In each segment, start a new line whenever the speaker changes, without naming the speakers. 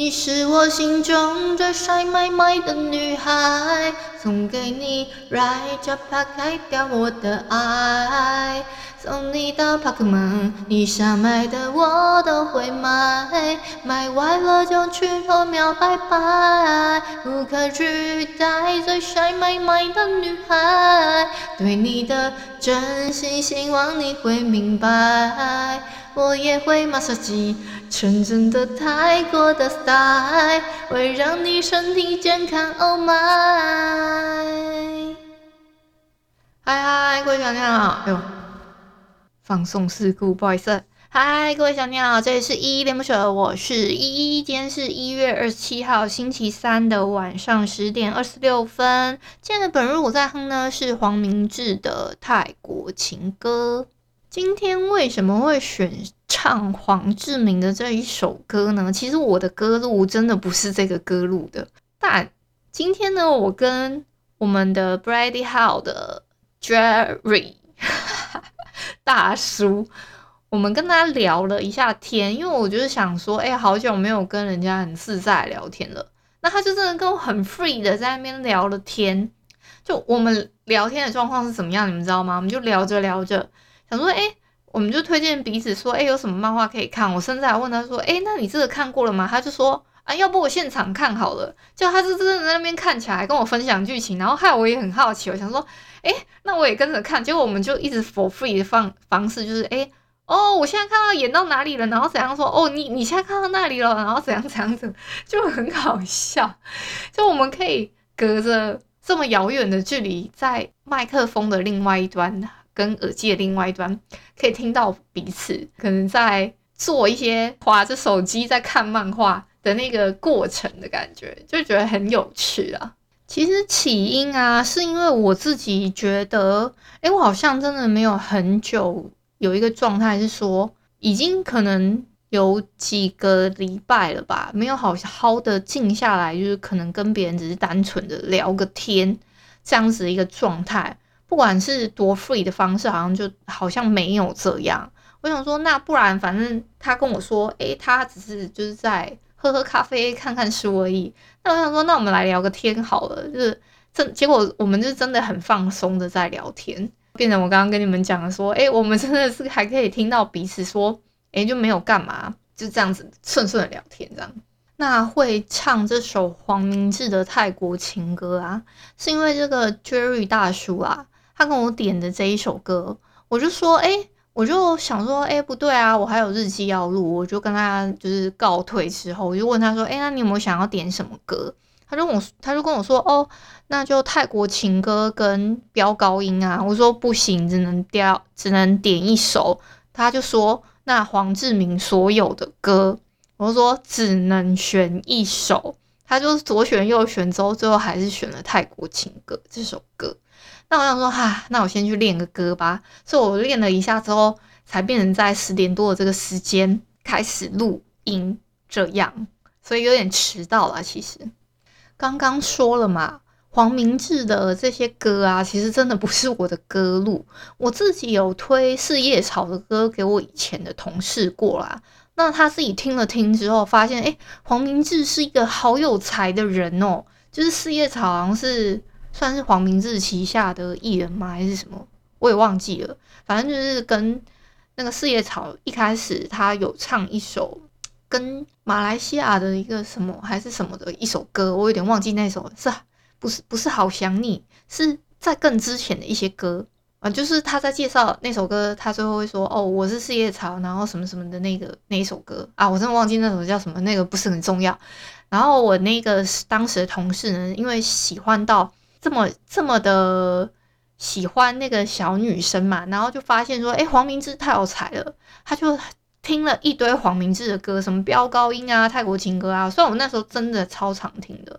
你是我心中最帅麦麦的女孩，送给你来这帕开掉我的爱，送你到帕克曼，你想买的我都会买，买完了就去偷秒拜拜，无可取代最帅麦麦的女孩，对你的真心希望你会明白。我也会马杀鸡，纯真的泰国的 style，会让你身体健康。Oh my！嗨嗨，各位小鸟，哎呦，放送事故，不好意思。嗨，各位小鸟，这里是依依恋不舍，我是依依。今天是一月二十七号星期三的晚上十点二十六分。今天的本日我在哼呢是黄明志的泰国情歌。今天为什么会选唱黄志明的这一首歌呢？其实我的歌路真的不是这个歌路的，但今天呢，我跟我们的 Brady Hall 的 Jerry 大叔，我们跟他聊了一下天，因为我就是想说，哎，好久没有跟人家很自在聊天了，那他就真的跟我很 free 的在那边聊了天，就我们聊天的状况是怎么样，你们知道吗？我们就聊着聊着。想说，哎，我们就推荐彼此说，哎，有什么漫画可以看？我甚至还问他说，哎，那你这个看过了吗？他就说，啊，要不我现场看好了。就他是真的在那边看起来，跟我分享剧情，然后害我也很好奇，我想说，哎，那我也跟着看。结果我们就一直 for free 的方方式，就是，哎，哦，我现在看到演到哪里了，然后怎样说，哦，你你现在看到那里了，然后怎样怎样子，就很好笑。就我们可以隔着这么遥远的距离，在麦克风的另外一端。跟耳机的另外一端可以听到彼此可能在做一些滑着手机在看漫画的那个过程的感觉，就觉得很有趣啊。其实起因啊，是因为我自己觉得，诶，我好像真的没有很久有一个状态是说，已经可能有几个礼拜了吧，没有好好的静下来，就是可能跟别人只是单纯的聊个天这样子的一个状态。不管是多 free 的方式，好像就好像没有这样。我想说，那不然反正他跟我说，诶、他只是就是在喝喝咖啡、看看书而已。那我想说，那我们来聊个天好了。就是真结果，我们就真的很放松的在聊天，变成我刚刚跟你们讲的说，诶、我们真的是还可以听到彼此说，诶、就没有干嘛，就这样子顺顺的聊天这样。那会唱这首黄明志的泰国情歌啊，是因为这个 Jerry 大叔啊。他跟我点的这一首歌，我就说，哎、我就想说，哎、不对啊，我还有日记要录，我就跟他就是告退之后，我就问他说，哎、那你有没有想要点什么歌？他就我，他就跟我说，哦，那就泰国情歌跟飙高音啊。我说不行，只能调，只能点一首。他就说，那黄志明所有的歌，我说只能选一首。他就左选右选之后，最后还是选了泰国情歌这首歌。那我想说，哈，那我先去练个歌吧。所以我练了一下之后，才变成在十点多的这个时间开始录音，这样，所以有点迟到了。其实刚刚说了嘛，黄明志的这些歌啊，其实真的不是我的歌路。我自己有推四叶草的歌给我以前的同事过啦，那他自己听了听之后，发现，诶，黄明志是一个好有才的人哦。就是四叶草好像是。算是黄明志旗下的艺人吗？还是什么？我也忘记了。反正就是跟那个四叶草一开始，他有唱一首跟马来西亚的一个什么还是什么的一首歌，我有点忘记那首是不是不是好想你，是在更之前的一些歌啊。就是他在介绍那首歌，他最后会说：“哦，我是四叶草，然后什么什么的那个那一首歌啊。”我真的忘记那首叫什么，那个不是很重要。然后我那个当时的同事呢，因为喜欢到。这么这么的喜欢那个小女生嘛，然后就发现说，诶，黄明志太有才了，他就听了一堆黄明志的歌，什么飙高音啊、泰国情歌啊。虽然我那时候真的超常听的，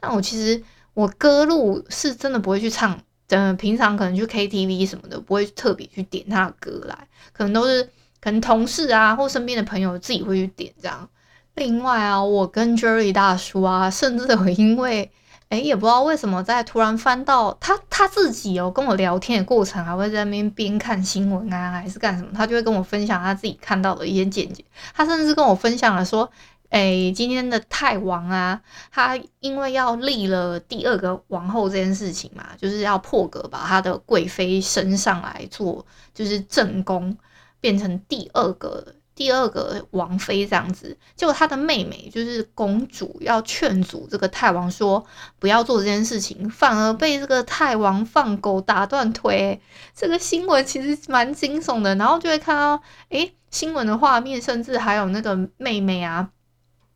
但我其实我歌路是真的不会去唱。嗯，平常可能去 KTV 什么的，不会特别去点他的歌来，可能都是可能同事啊或身边的朋友自己会去点这样。另外啊，我跟 Jerry 大叔啊，甚至有因为。哎，也不知道为什么，在突然翻到他他自己哦，跟我聊天的过程，还会在那边边看新闻啊，还是干什么？他就会跟我分享他自己看到的一些见解。他甚至跟我分享了说，哎，今天的泰王啊，他因为要立了第二个王后这件事情嘛，就是要破格把他的贵妃升上来做，就是正宫，变成第二个。第二个王妃这样子，结果他的妹妹就是公主要劝阻这个泰王说不要做这件事情，反而被这个泰王放狗打断腿。这个新闻其实蛮惊悚的，然后就会看到，诶，新闻的画面，甚至还有那个妹妹啊，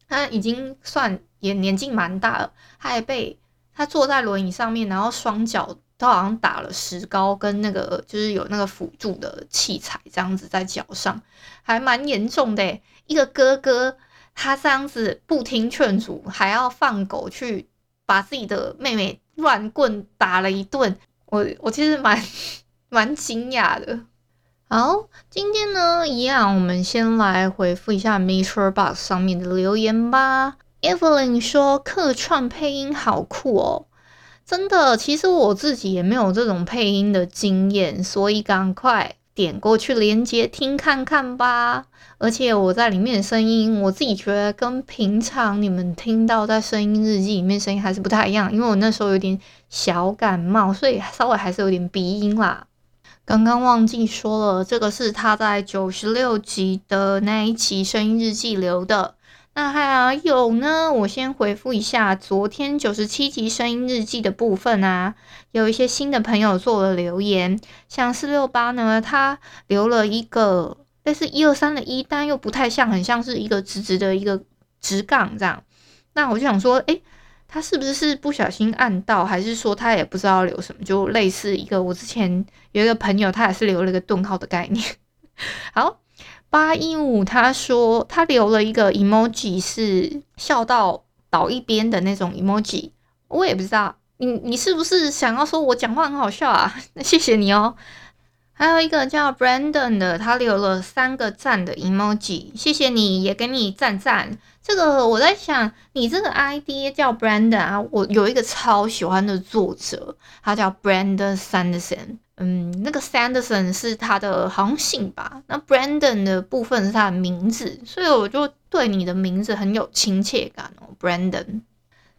她已经算也年纪蛮大了，她也被她坐在轮椅上面，然后双脚。都好像打了石膏，跟那个就是有那个辅助的器材，这样子在脚上，还蛮严重的。一个哥哥他这样子不听劝阻，还要放狗去把自己的妹妹乱棍打了一顿，我我其实蛮 蛮惊讶的。好，今天呢，一样，我们先来回复一下 MixerBox 上面的留言吧。Evelyn 说客串配音好酷哦。真的，其实我自己也没有这种配音的经验，所以赶快点过去连接听看看吧。而且我在里面的声音，我自己觉得跟平常你们听到在声音日记里面声音还是不太一样，因为我那时候有点小感冒，所以稍微还是有点鼻音啦。刚刚忘记说了，这个是他在九十六集的那一期声音日记留的。那还有呢，我先回复一下昨天九十七集声音日记的部分啊，有一些新的朋友做了留言，像四六八呢，他留了一个类似一二三的一，但又不太像，很像是一个直直的一个直杠这样。那我就想说，诶，他是不是是不小心按到，还是说他也不知道留什么？就类似一个我之前有一个朋友，他也是留了一个顿号的概念。好。八一五，他说他留了一个 emoji，是笑到倒一边的那种 emoji，我也不知道，你你是不是想要说我讲话很好笑啊？那 谢谢你哦。还有一个叫 Brandon 的，他留了三个赞的 emoji，谢谢你也给你赞赞。这个我在想，你这个 ID 叫 Brandon 啊，我有一个超喜欢的作者，他叫 Brandon Sanderson。嗯，那个 Sanderson 是他的好像姓吧，那 Brandon 的部分是他的名字，所以我就对你的名字很有亲切感哦，Brandon。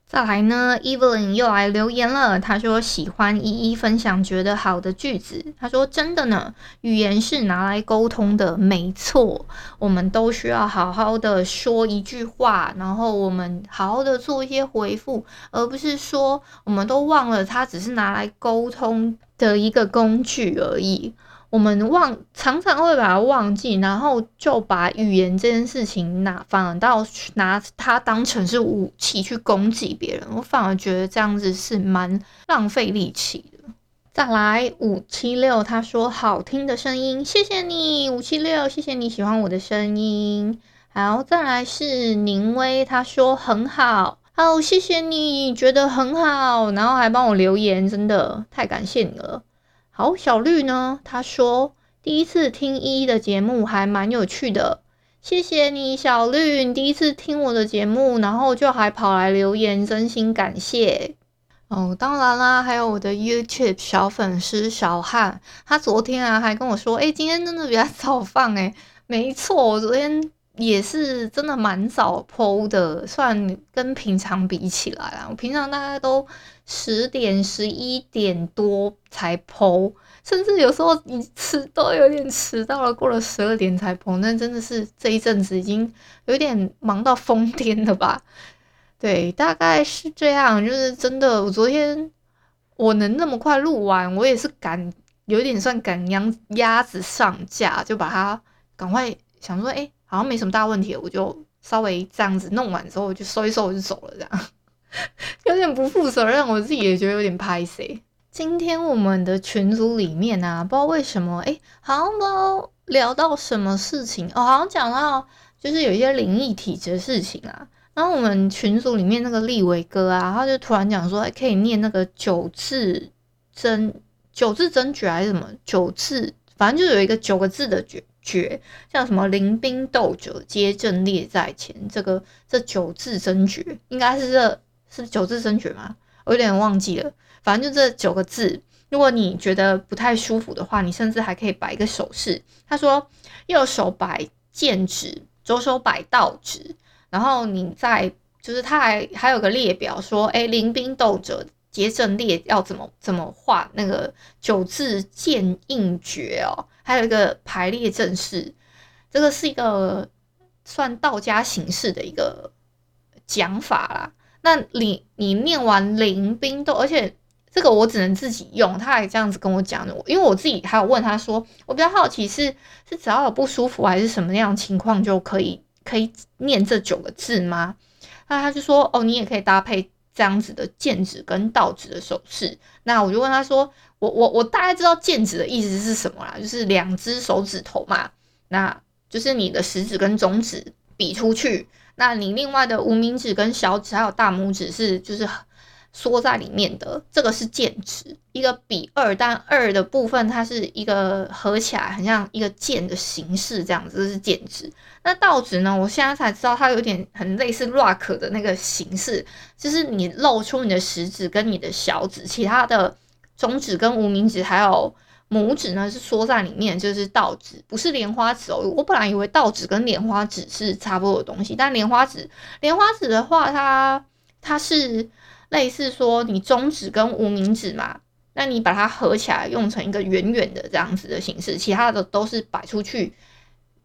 再来呢，Evelyn 又来留言了，他说喜欢一一分享觉得好的句子，他说真的呢，语言是拿来沟通的，没错，我们都需要好好的说一句话，然后我们好好的做一些回复，而不是说我们都忘了它只是拿来沟通的一个工具而已，我们忘常常会把它忘记，然后就把语言这件事情拿反而到拿它当成是武器去攻击别人，我反而觉得这样子是蛮浪费力气的。再来五七六，他说好听的声音，谢谢你五七六，谢谢你喜欢我的声音。好，再来是宁威，他说很好。好，谢谢你，觉得很好，然后还帮我留言，真的太感谢你了。好，小绿呢？他说第一次听依依的节目还蛮有趣的，谢谢你，小绿，你第一次听我的节目，然后就还跑来留言，真心感谢。哦，当然啦，还有我的 YouTube 小粉丝小汉，他昨天啊还跟我说，诶，今天真的比较早放，诶，没错，我昨天。也是真的蛮早 po 的，算跟平常比起来啦，我平常大概都十点、十一点多才 po，甚至有时候你迟都有点迟到了，过了十二点才 po，那真的是这一阵子已经有点忙到疯癫了吧？对，大概是这样，就是真的，我昨天我能那么快录完，我也是赶，有点算赶鸭鸭子上架，就把它赶快想说，哎。好像没什么大问题，我就稍微这样子弄完之后，我就收一收，我就走了，这样 有点不负责任，我自己也觉得有点拍谁。今天我们的群组里面啊，不知道为什么，哎，好像都聊到什么事情哦，好像讲到就是有一些灵异体质的事情啊。然后我们群组里面那个立伟哥啊，他就突然讲说，可以念那个九字真九字真诀还是什么九字，反正就有一个九个字的诀诀，像什么临兵斗者皆阵列在前，这个这九字真诀应该是这是九字真诀吗？我有点忘记了，反正就这九个字。如果你觉得不太舒服的话，你甚至还可以摆一个手势。他说，右手摆剑指，左手摆道指，然后你再就是他还还有个列表说，哎，临兵斗者皆阵列要怎么怎么画那个九字剑印诀哦，还有一个排列阵式，这个是一个算道家形式的一个讲法啦。那你你念完临兵斗，而且。这个我只能自己用，他还这样子跟我讲的，因为我自己还有问他说，我比较好奇是是只要有不舒服还是什么样情况就可以可以念这九个字吗？那他就说哦，你也可以搭配这样子的剑指跟道指的手势。那我就问他说，我我我大概知道剑指的意思是什么啦，就是两只手指头嘛，那就是你的食指跟中指比出去，那你另外的无名指跟小指还有大拇指是就是。缩在里面的这个是剑指，一个比二，但二的部分它是一个合起来，很像一个剑的形式，这样子，这是剑指。那倒指呢？我现在才知道它有点很类似 rock 的那个形式，就是你露出你的食指跟你的小指，其他的中指跟无名指还有拇指呢是缩在里面，就是道指，不是莲花指哦。我本来以为道指跟莲花指是差不多的东西，但莲花指，莲花指的话，它它是。类似说你中指跟无名指嘛，那你把它合起来，用成一个圆圆的这样子的形式，其他的都是摆出去、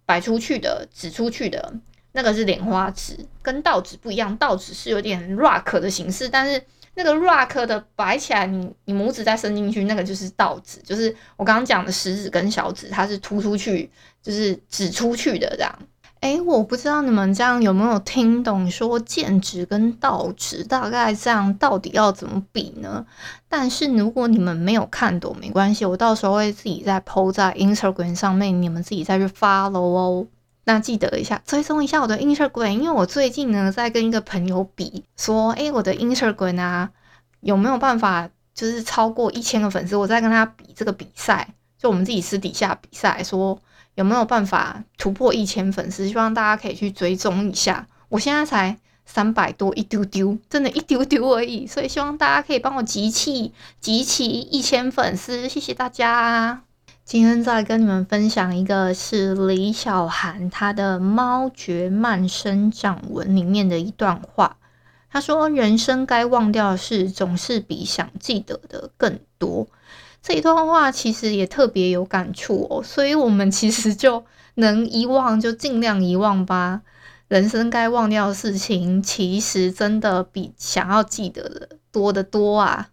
摆出去的、指出去的，那个是莲花指，跟道指不一样。道指是有点 rock 的形式，但是那个 rock 的摆起来，你你拇指再伸进去，那个就是倒指，就是我刚刚讲的食指跟小指，它是突出去，就是指出去的这样。哎，我不知道你们这样有没有听懂？说剑指跟倒指大概这样，到底要怎么比呢？但是如果你们没有看懂，没关系，我到时候会自己再 po 在 Instagram 上面，你们自己再去 follow 哦。那记得一下，追踪一下我的 Instagram，因为我最近呢在跟一个朋友比，说，哎，我的 Instagram 啊有没有办法就是超过一千个粉丝？我在跟他比这个比赛，就我们自己私底下比赛说。有没有办法突破一千粉丝？希望大家可以去追踪一下。我现在才三百多，一丢丢，真的，一丢丢而已。所以希望大家可以帮我集气，集齐一千粉丝，谢谢大家。今天再跟你们分享一个是李小涵他的《猫诀慢生长文》里面的一段话。他说：“人生该忘掉的事，总是比想记得的更多。”这一段话其实也特别有感触哦，所以我们其实就能遗忘就尽量遗忘吧。人生该忘掉的事情，其实真的比想要记得的多得多啊！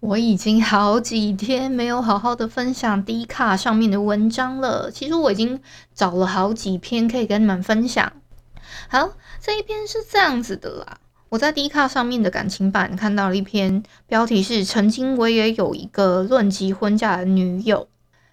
我已经好几天没有好好的分享 D 卡上面的文章了，其实我已经找了好几篇可以跟你们分享。好，这一篇是这样子的啦。我在 D 卡上面的感情版看到了一篇标题是“曾经我也有一个论及婚嫁的女友”。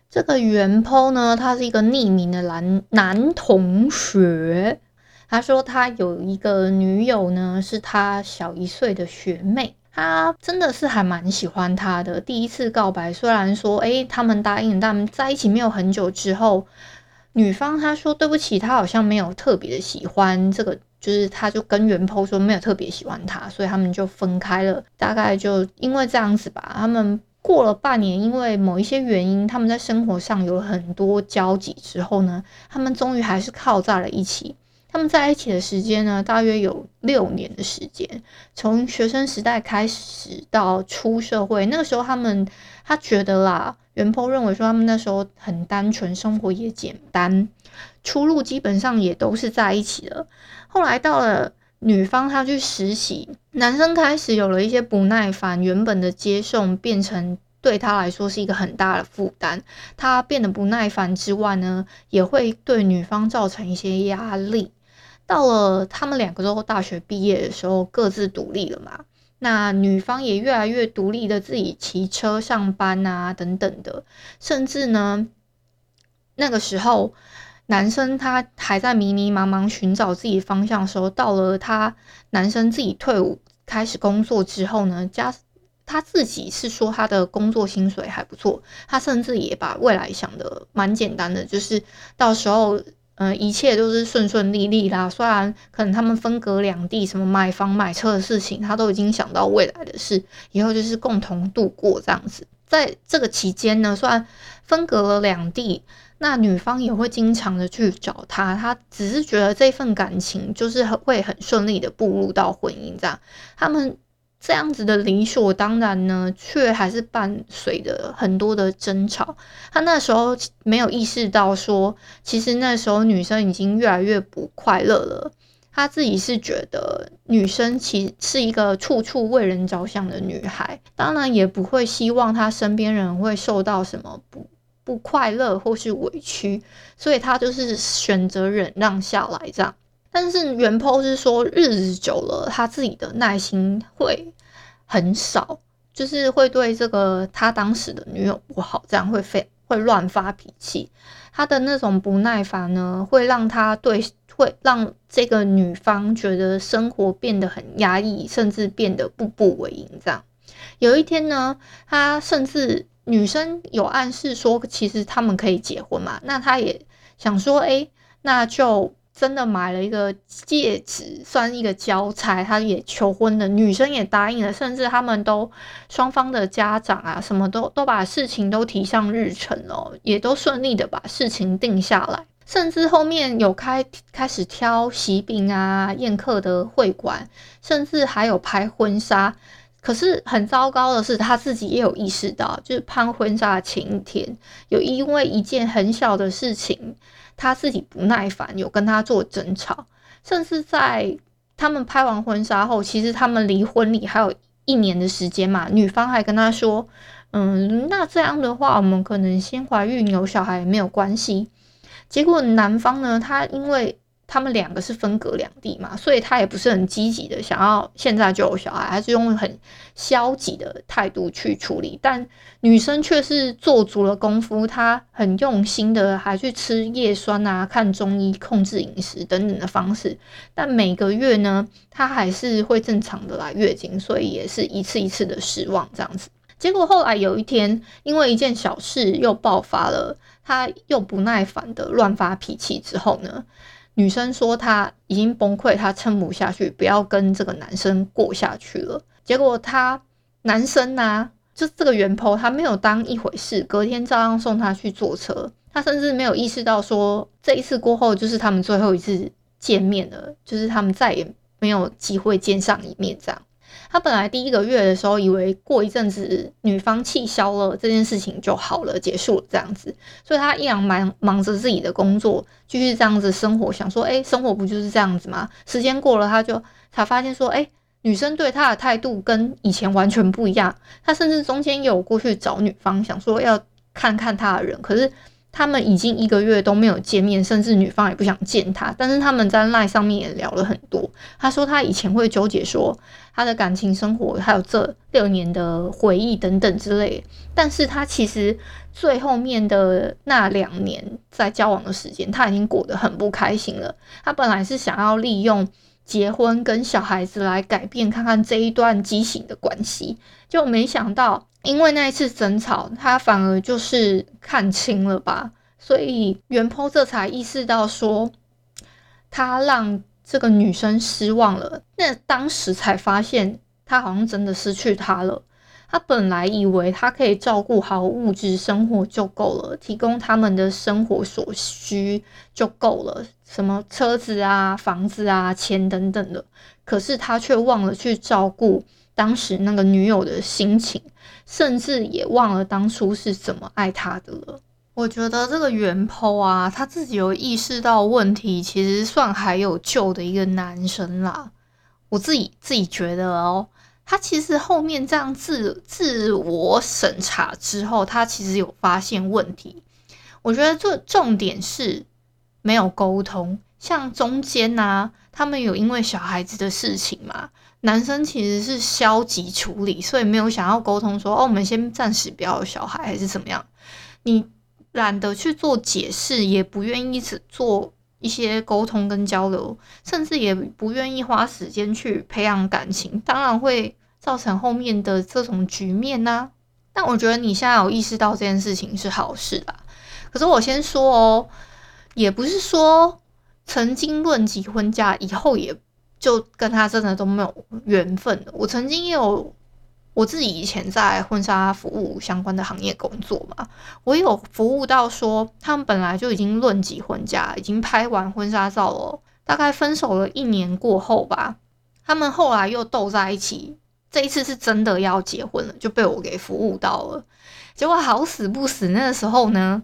这个原 po 呢，他是一个匿名的男男同学。他说他有一个女友呢，是他小一岁的学妹。他真的是还蛮喜欢她的。第一次告白，虽然说诶，他们答应，但在一起没有很久之后，女方她说对不起，她好像没有特别的喜欢这个。就是他，就跟原 po 说没有特别喜欢他，所以他们就分开了。大概就因为这样子吧，他们过了半年，因为某一些原因，他们在生活上有很多交集之后呢，他们终于还是靠在了一起。他们在一起的时间呢，大约有六年的时间，从学生时代开始到出社会，那个时候他们他觉得啦，原坡认为说他们那时候很单纯，生活也简单。出入基本上也都是在一起的。后来到了女方她去实习，男生开始有了一些不耐烦，原本的接送变成对他来说是一个很大的负担。他变得不耐烦之外呢，也会对女方造成一些压力。到了他们两个都大学毕业的时候，各自独立了嘛。那女方也越来越独立的自己骑车上班啊，等等的，甚至呢。那个时候，男生他还在迷迷茫茫寻找自己方向的时候，到了他男生自己退伍开始工作之后呢，加他自己是说他的工作薪水还不错，他甚至也把未来想的蛮简单的，就是到时候。嗯、一切都是顺顺利利啦。虽然可能他们分隔两地，什么买房买车的事情，他都已经想到未来的事，以后就是共同度过这样子。在这个期间呢，虽然分隔了两地，那女方也会经常的去找他，他只是觉得这份感情就是会很顺利的步入到婚姻这样。他们。这样子的理所当然呢，却还是伴随着很多的争吵。他那时候没有意识到说，其实那时候女生已经越来越不快乐了。他自己是觉得女生其实是一个处处为人着想的女孩，当然也不会希望她身边人会受到什么不不快乐或是委屈，所以她就是选择忍让下来这样。但是原 po 是说，日子久了，他自己的耐心会很少，就是会对这个他当时的女友不好，这样会非会乱发脾气。他的那种不耐烦呢，会让他对会让这个女方觉得生活变得很压抑，甚至变得步步为营。这样有一天呢，他甚至女生有暗示说，其实他们可以结婚嘛？那他也想说，哎，那就。真的买了一个戒指，算一个交差。他也求婚了，女生也答应了，甚至他们都双方的家长啊，什么都都把事情都提上日程了，也都顺利的把事情定下来。甚至后面有开开始挑喜饼啊、宴客的会馆，甚至还有拍婚纱。可是很糟糕的是，他自己也有意识到，就是拍婚纱的前一天，有因为一件很小的事情。他自己不耐烦，有跟他做争吵，甚至在他们拍完婚纱后，其实他们离婚礼还有一年的时间嘛。女方还跟他说：“嗯，那这样的话，我们可能先怀孕有小孩也没有关系。”结果男方呢，他因为。他们两个是分隔两地嘛，所以他也不是很积极的想要现在就有小孩，还是用很消极的态度去处理。但女生却是做足了功夫，她很用心的还去吃叶酸啊、看中医、控制饮食等等的方式。但每个月呢，她还是会正常的来月经，所以也是一次一次的失望这样子。结果后来有一天，因为一件小事又爆发了，她又不耐烦的乱发脾气之后呢，女生说她已经崩溃，她撑不下去，不要跟这个男生过下去了。结果他男生呢、啊，就这个原 po，他没有当一回事，隔天照样送她去坐车。他甚至没有意识到说，这一次过后就是他们最后一次见面了，就是他们再也没有机会见上一面这样。他本来第一个月的时候，以为过一阵子女方气消了，这件事情就好了，结束了这样子，所以他依然忙忙着自己的工作，继续这样子生活，想说，哎，生活不就是这样子吗？时间过了，他就才发现说，哎，女生对他的态度跟以前完全不一样。他甚至中间有过去找女方，想说要看看他的人，可是。他们已经一个月都没有见面，甚至女方也不想见他。但是他们在 LINE 上面也聊了很多。他说他以前会纠结说他的感情生活，还有这六年的回忆等等之类。但是他其实最后面的那两年在交往的时间，他已经过得很不开心了。他本来是想要利用结婚跟小孩子来改变，看看这一段畸形的关系，就没想到。因为那一次争吵，他反而就是看清了吧，所以原 po 这才意识到说，他让这个女生失望了。那当时才发现，他好像真的失去她了。他本来以为他可以照顾好物质生活就够了，提供他们的生活所需就够了，什么车子啊、房子啊、钱等等的。可是他却忘了去照顾当时那个女友的心情。甚至也忘了当初是怎么爱她的了。我觉得这个原剖啊，他自己有意识到问题，其实算还有救的一个男生啦。我自己自己觉得哦，他其实后面这样自自我审查之后，他其实有发现问题。我觉得这重点是没有沟通，像中间啊，他们有因为小孩子的事情嘛。男生其实是消极处理，所以没有想要沟通说，哦，我们先暂时不要小孩，还是怎么样？你懒得去做解释，也不愿意只做一些沟通跟交流，甚至也不愿意花时间去培养感情，当然会造成后面的这种局面呐、但我觉得你现在有意识到这件事情是好事啦。可是我先说哦，也不是说曾经论及婚嫁以后也就跟他真的都没有缘分了。我曾经也有。我自己以前在婚纱服务相关的行业工作嘛，我有服务到说，他们本来就已经论及婚嫁，已经拍完婚纱照了，大概分手了一年过后吧，他们后来又斗在一起，这一次是真的要结婚了，就被我给服务到了。结果好死不死，那个时候呢，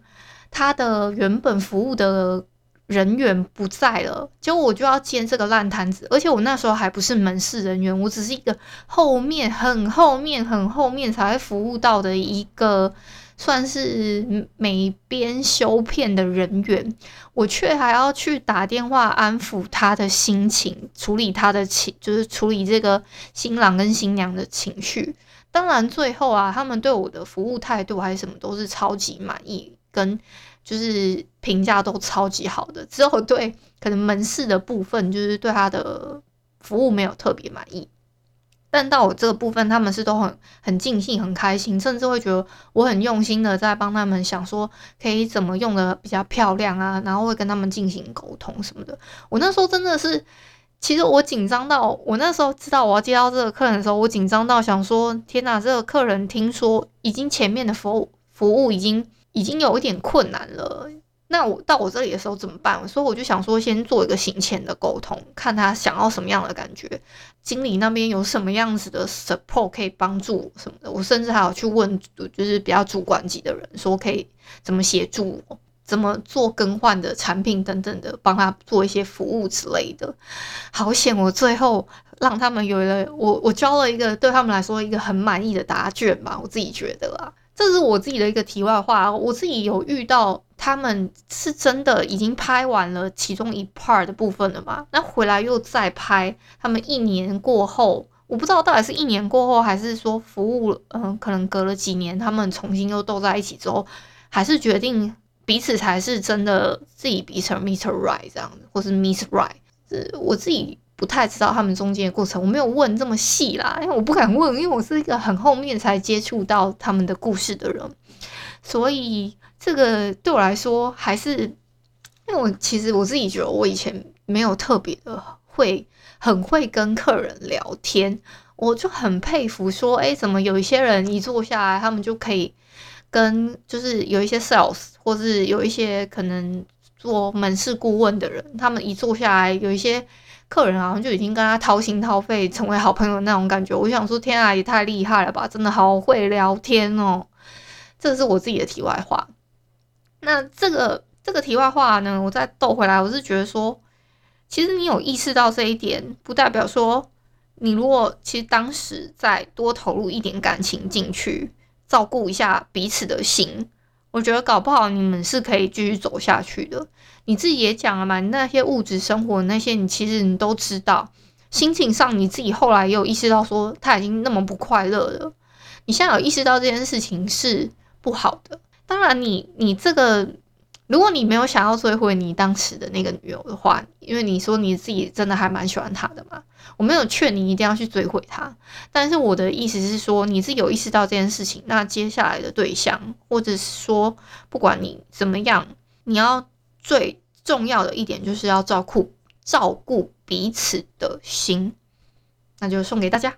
他的原本服务的。人员不在了，结果我就要接这个烂摊子，而且我那时候还不是门市人员，我只是一个后面很后面很后面才会服务到的一个算是美编修片的人员，我却还要去打电话安抚他的心情，处理他的情，就是处理这个新郎跟新娘的情绪。当然最后啊，他们对我的服务态度还是什么都是超级满意，跟。就是评价都超级好的，只有对可能门市的部分，就是对他的服务没有特别满意。但到我这个部分，他们是都很很尽兴、很开心，甚至会觉得我很用心的在帮他们想说可以怎么用的比较漂亮啊，然后会跟他们进行沟通什么的。我那时候真的是，其实我紧张到我那时候知道我要接到这个客人的时候，我紧张到想说：天哪，这个客人听说已经前面的服务服务已经。已经有一点困难了，那我到我这里的时候怎么办？所以我就想说，先做一个行前的沟通，看他想要什么样的感觉，经理那边有什么样子的 support 可以帮助什么的。我甚至还有去问，就是比较主管级的人，说可以怎么协助我，怎么做更换的产品等等的，帮他做一些服务之类的。好险，我最后让他们有了我，我交了一个对他们来说一个很满意的答卷吧，我自己觉得啊。这是我自己的一个题外话，我自己有遇到他们是真的已经拍完了其中一 part 的部分了嘛？那回来又再拍，他们一年过后，我不知道到底是一年过后，还是说服务，嗯、可能隔了几年，他们重新又斗在一起之后，还是决定彼此才是真的自己彼此 Mr. Right 这样子，或是 Miss Right，是我自己。不太知道他们中间的过程，我没有问这么细啦，因为我不敢问，因为我是一个很后面才接触到他们的故事的人，所以这个对我来说还是，因为我其实我自己觉得我以前没有特别的会很会跟客人聊天，我就很佩服说，哎，怎么有一些人一坐下来，他们就可以跟就是有一些 sales 或是有一些可能做门市顾问的人，他们一坐下来有一些。客人好像就已经跟他掏心掏肺，成为好朋友那种感觉。我想说，天啊，也太厉害了吧！真的好会聊天哦。这是我自己的题外话。那这个这个题外话呢，我再逗回来，我是觉得说，其实你有意识到这一点，不代表说你如果其实当时再多投入一点感情进去，照顾一下彼此的心。我觉得搞不好你们是可以继续走下去的。你自己也讲了嘛，那些物质生活那些，你其实你都知道。心情上你自己后来也有意识到，说他已经那么不快乐了。你现在有意识到这件事情是不好的。当然，你你这个。如果你没有想要追回你当时的那个女友的话，因为你说你自己真的还蛮喜欢她的嘛，我没有劝你一定要去追回她。但是我的意思是说，你是有意识到这件事情，那接下来的对象，或者是说不管你怎么样，你要最重要的一点就是要照顾照顾彼此的心，那就送给大家。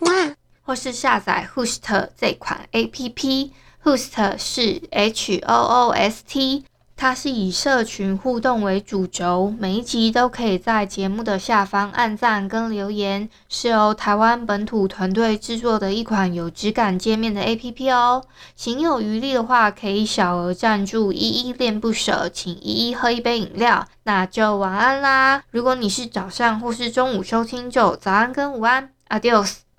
哇或是下载 Host 这款 A P P，Host 是 H O O S T，它是以社群互动为主轴，每一集都可以在节目的下方按赞跟留言，是由台湾本土团队制作的一款有质感界面的 APP 哦。行有余力的话，可以小额赞助，依依恋不舍，请依依喝一杯饮料。那就晚安啦！如果你是早上或是中午收听，就早安跟午安，Adios。